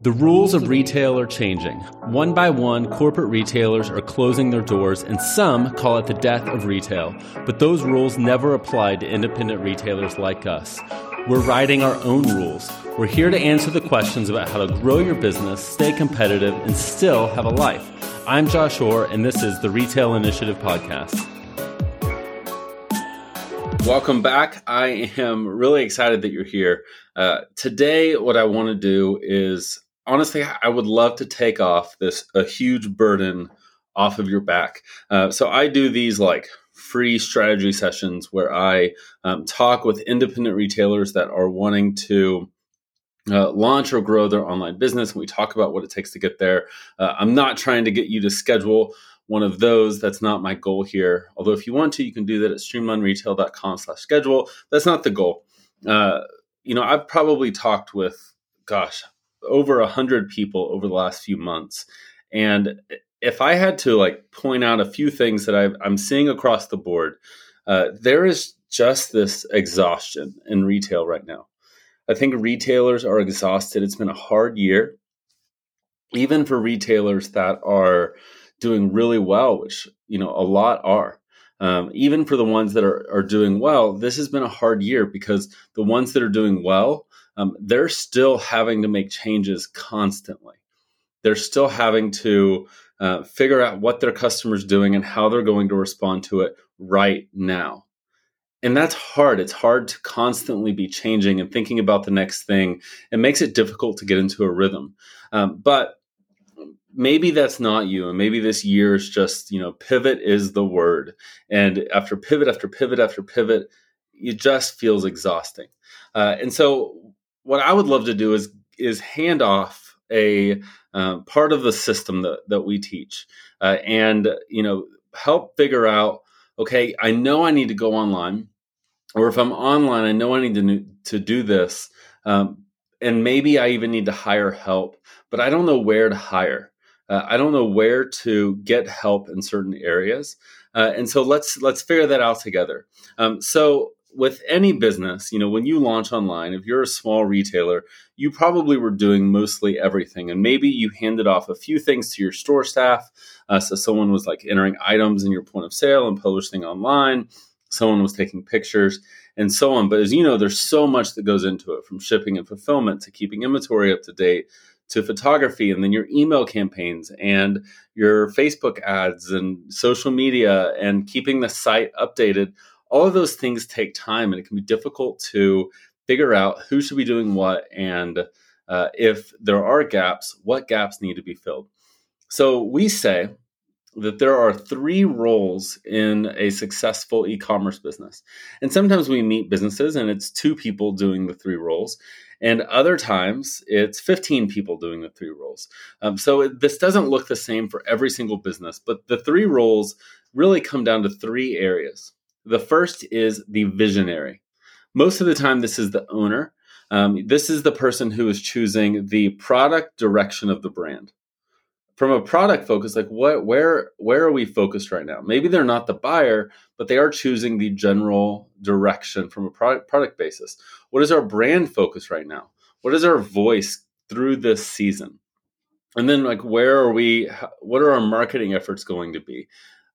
The rules of retail are changing. One by one, corporate retailers are closing their doors, and some call it the death of retail. But those rules never apply to independent retailers like us. We're writing our own rules. We're here to answer the questions about how to grow your business, stay competitive, and still have a life. I'm Josh Orr, and this is the Retail Initiative Podcast. Welcome back. I am really excited that you're here. Uh, today, what I want to do is honestly, I would love to take off this a huge burden off of your back. Uh, so I do these like free strategy sessions where I um, talk with independent retailers that are wanting to. Uh, launch or grow their online business. And we talk about what it takes to get there. Uh, I'm not trying to get you to schedule one of those. That's not my goal here. Although if you want to, you can do that at streamlineretail.com slash schedule. That's not the goal. Uh, you know, I've probably talked with, gosh, over a hundred people over the last few months, and if I had to like point out a few things that i am seeing across the board, uh, there is just this exhaustion in retail right now. I think retailers are exhausted. It's been a hard year, even for retailers that are doing really well, which you know a lot are. Um, even for the ones that are, are doing well, this has been a hard year because the ones that are doing well um, they're still having to make changes constantly. They're still having to uh, figure out what their customers doing and how they're going to respond to it right now. And that's hard. It's hard to constantly be changing and thinking about the next thing. It makes it difficult to get into a rhythm. Um, but maybe that's not you and maybe this year is just you know pivot is the word and after pivot after pivot after pivot it just feels exhausting uh, and so what I would love to do is is hand off a uh, part of the system that, that we teach uh, and you know help figure out okay i know i need to go online or if i'm online i know i need to, to do this um, and maybe i even need to hire help but i don't know where to hire. Uh, i don't know where to get help in certain areas uh, and so let's let's figure that out together. Um, so with any business, you know, when you launch online, if you're a small retailer, you probably were doing mostly everything. And maybe you handed off a few things to your store staff. Uh, so someone was like entering items in your point of sale and publishing online, someone was taking pictures, and so on. But as you know, there's so much that goes into it from shipping and fulfillment to keeping inventory up to date to photography and then your email campaigns and your Facebook ads and social media and keeping the site updated all of those things take time and it can be difficult to figure out who should be doing what and uh, if there are gaps what gaps need to be filled. So we say that there are three roles in a successful e-commerce business. And sometimes we meet businesses and it's two people doing the three roles and other times it's 15 people doing the three roles. Um, so it, this doesn't look the same for every single business but the three roles really come down to three areas the first is the visionary. Most of the time, this is the owner. Um, this is the person who is choosing the product direction of the brand. From a product focus, like what, where, where are we focused right now? Maybe they're not the buyer, but they are choosing the general direction from a product product basis. What is our brand focus right now? What is our voice through this season? And then, like, where are we? What are our marketing efforts going to be?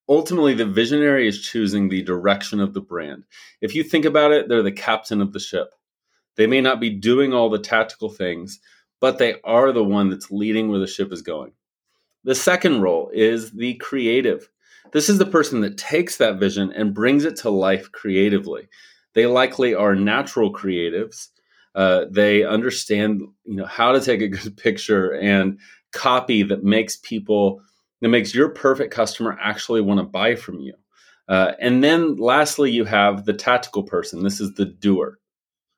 Ultimately the visionary is choosing the direction of the brand. If you think about it, they're the captain of the ship. They may not be doing all the tactical things, but they are the one that's leading where the ship is going. The second role is the creative. This is the person that takes that vision and brings it to life creatively. They likely are natural creatives. Uh, they understand, you know, how to take a good picture and copy that makes people that makes your perfect customer actually want to buy from you. Uh, and then lastly, you have the tactical person. This is the doer.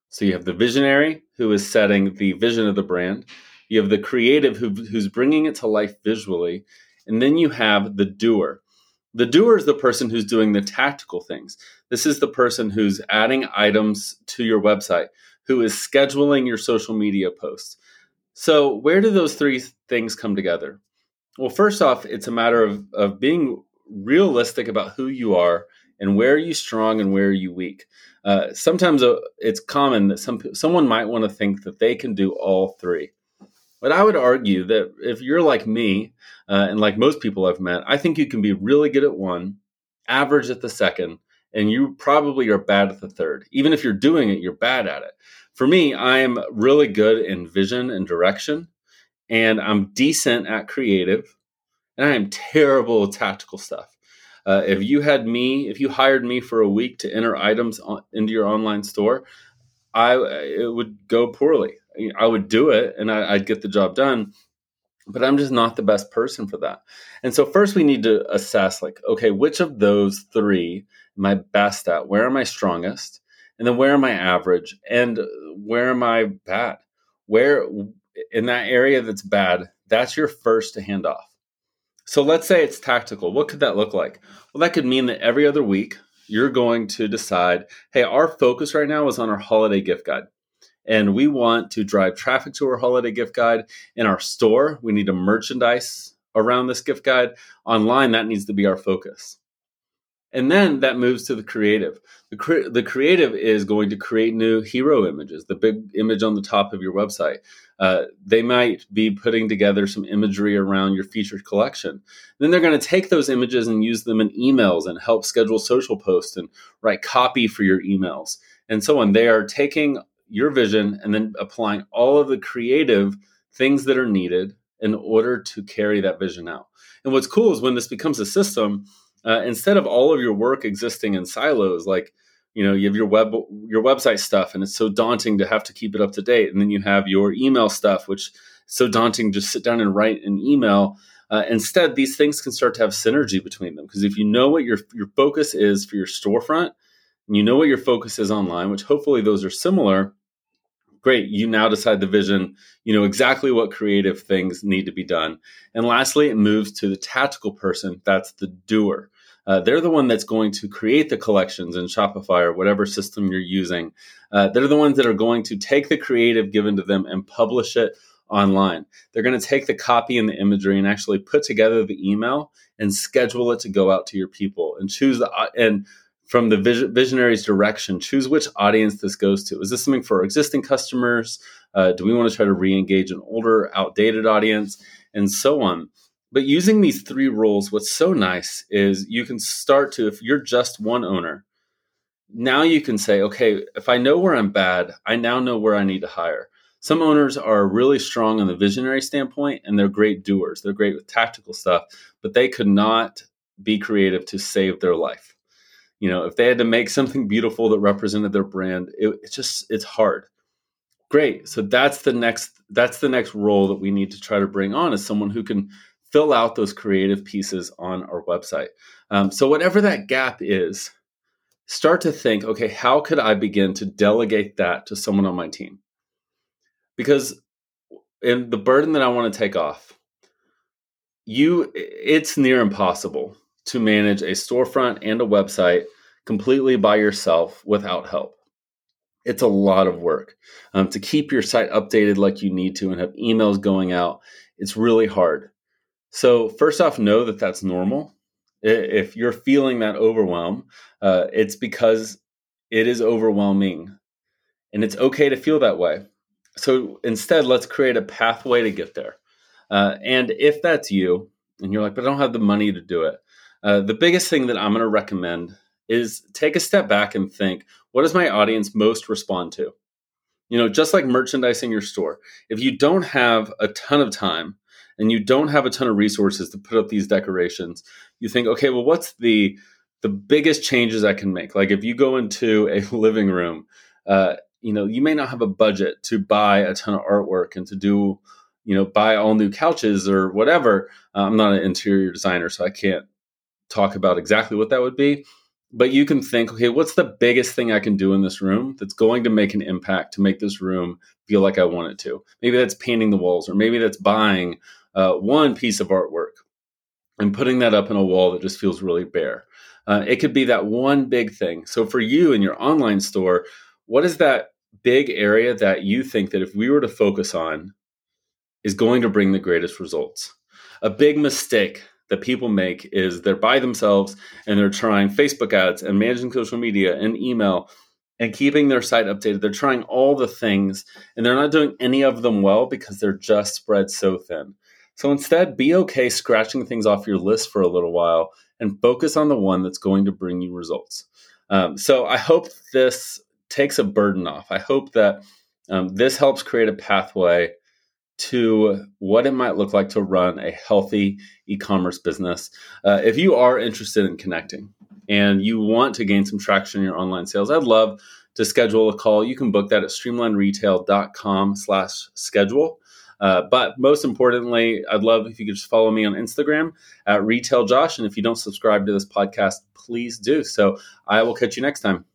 So you have the visionary who is setting the vision of the brand. You have the creative who, who's bringing it to life visually. And then you have the doer. The doer is the person who's doing the tactical things. This is the person who's adding items to your website, who is scheduling your social media posts. So, where do those three things come together? Well, first off, it's a matter of, of being realistic about who you are and where are you strong and where are you weak. Uh, sometimes uh, it's common that some someone might want to think that they can do all three. But I would argue that if you're like me uh, and like most people I've met, I think you can be really good at one, average at the second, and you probably are bad at the third. Even if you're doing it, you're bad at it. For me, I am really good in vision and direction, and I'm decent at creative, and I am terrible at tactical stuff. Uh, if you had me, if you hired me for a week to enter items on, into your online store, I it would go poorly. I would do it and I, I'd get the job done, but I'm just not the best person for that. And so first we need to assess like, okay, which of those three am I best at? Where am I strongest? And then where am I average? And where am I bad? Where in that area that's bad, that's your first to hand off. So let's say it's tactical. What could that look like? Well, that could mean that every other week you're going to decide, hey, our focus right now is on our holiday gift guide. And we want to drive traffic to our holiday gift guide. In our store, we need to merchandise around this gift guide. Online, that needs to be our focus. And then that moves to the creative. The, cre- the creative is going to create new hero images, the big image on the top of your website. Uh, they might be putting together some imagery around your featured collection. Then they're going to take those images and use them in emails and help schedule social posts and write copy for your emails and so on. They are taking your vision and then applying all of the creative things that are needed in order to carry that vision out. And what's cool is when this becomes a system, uh, instead of all of your work existing in silos like you know you have your web your website stuff and it's so daunting to have to keep it up to date. And then you have your email stuff which is so daunting just sit down and write an email. Uh, instead these things can start to have synergy between them because if you know what your your focus is for your storefront and you know what your focus is online which hopefully those are similar great you now decide the vision you know exactly what creative things need to be done. And lastly it moves to the tactical person that's the doer uh, they're the one that's going to create the collections in Shopify or whatever system you're using. Uh, they're the ones that are going to take the creative given to them and publish it online. They're going to take the copy and the imagery and actually put together the email and schedule it to go out to your people and choose the uh, and from the visionary's direction, choose which audience this goes to. Is this something for existing customers? Uh, do we want to try to re-engage an older, outdated audience, and so on? But using these three roles, what's so nice is you can start to, if you're just one owner, now you can say, okay, if I know where I'm bad, I now know where I need to hire. Some owners are really strong on the visionary standpoint and they're great doers. They're great with tactical stuff, but they could not be creative to save their life. You know, if they had to make something beautiful that represented their brand, it, it's just, it's hard. Great. So that's the next, that's the next role that we need to try to bring on is someone who can fill out those creative pieces on our website. Um, so, whatever that gap is, start to think okay, how could I begin to delegate that to someone on my team? Because in the burden that I want to take off, you it's near impossible to manage a storefront and a website completely by yourself without help. It's a lot of work um, to keep your site updated like you need to and have emails going out. It's really hard. So, first off, know that that's normal. If you're feeling that overwhelm, uh, it's because it is overwhelming and it's okay to feel that way. So, instead, let's create a pathway to get there. Uh, and if that's you, and you're like, but I don't have the money to do it, uh, the biggest thing that I'm going to recommend is take a step back and think what does my audience most respond to? You know, just like merchandising your store, if you don't have a ton of time and you don't have a ton of resources to put up these decorations, you think, okay, well, what's the the biggest changes I can make? Like if you go into a living room, uh, you know, you may not have a budget to buy a ton of artwork and to do, you know, buy all new couches or whatever. Uh, I'm not an interior designer, so I can't talk about exactly what that would be. But you can think, okay, what's the biggest thing I can do in this room that's going to make an impact to make this room feel like I want it to? Maybe that's painting the walls, or maybe that's buying uh, one piece of artwork and putting that up in a wall that just feels really bare. Uh, it could be that one big thing. So for you in your online store, what is that big area that you think that if we were to focus on is going to bring the greatest results? A big mistake that people make is they're by themselves and they're trying Facebook ads and managing social media and email and keeping their site updated. They're trying all the things and they're not doing any of them well because they're just spread so thin. So instead, be okay scratching things off your list for a little while and focus on the one that's going to bring you results. Um, so I hope this takes a burden off. I hope that um, this helps create a pathway to what it might look like to run a healthy e commerce business. Uh, if you are interested in connecting and you want to gain some traction in your online sales, I'd love to schedule a call. You can book that at streamlineretail.com slash schedule. Uh, but most importantly, I'd love if you could just follow me on Instagram at Retail Josh. And if you don't subscribe to this podcast, please do. So I will catch you next time.